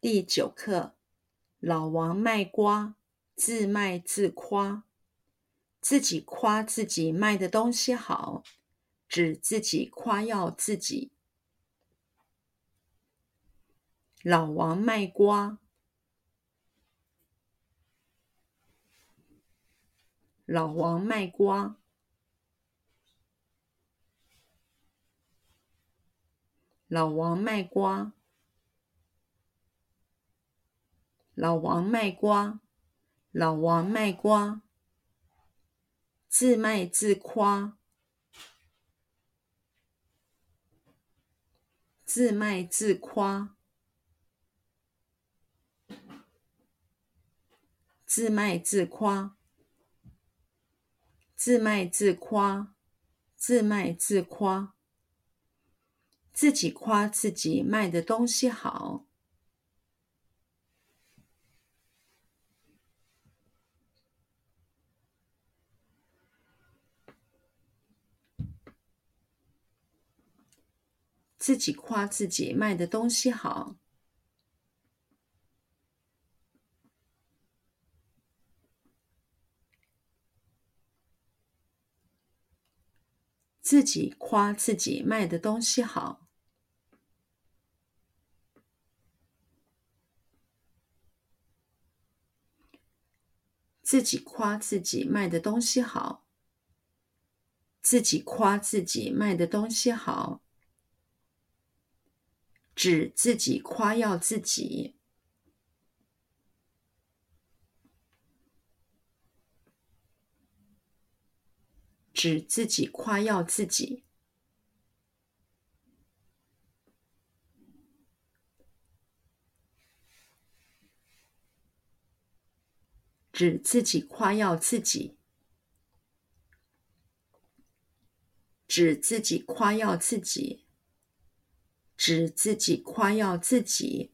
第九课：老王卖瓜，自卖自夸。自己夸自己卖的东西好，指自己夸耀自己。老王卖瓜，老王卖瓜，老王卖瓜。老王卖瓜，老王卖瓜，自卖自夸，自卖自夸，自卖自夸，自卖自夸，自卖自夸，自己夸自己卖的东西好。自己夸自己卖的东西好，自己夸自己卖的东西好，自己夸自己卖的东西好，自己夸自己卖的东西好。指自己夸耀自己，指自己夸耀自己，指自己夸耀自己，指自己夸耀自己。指自己夸耀自己，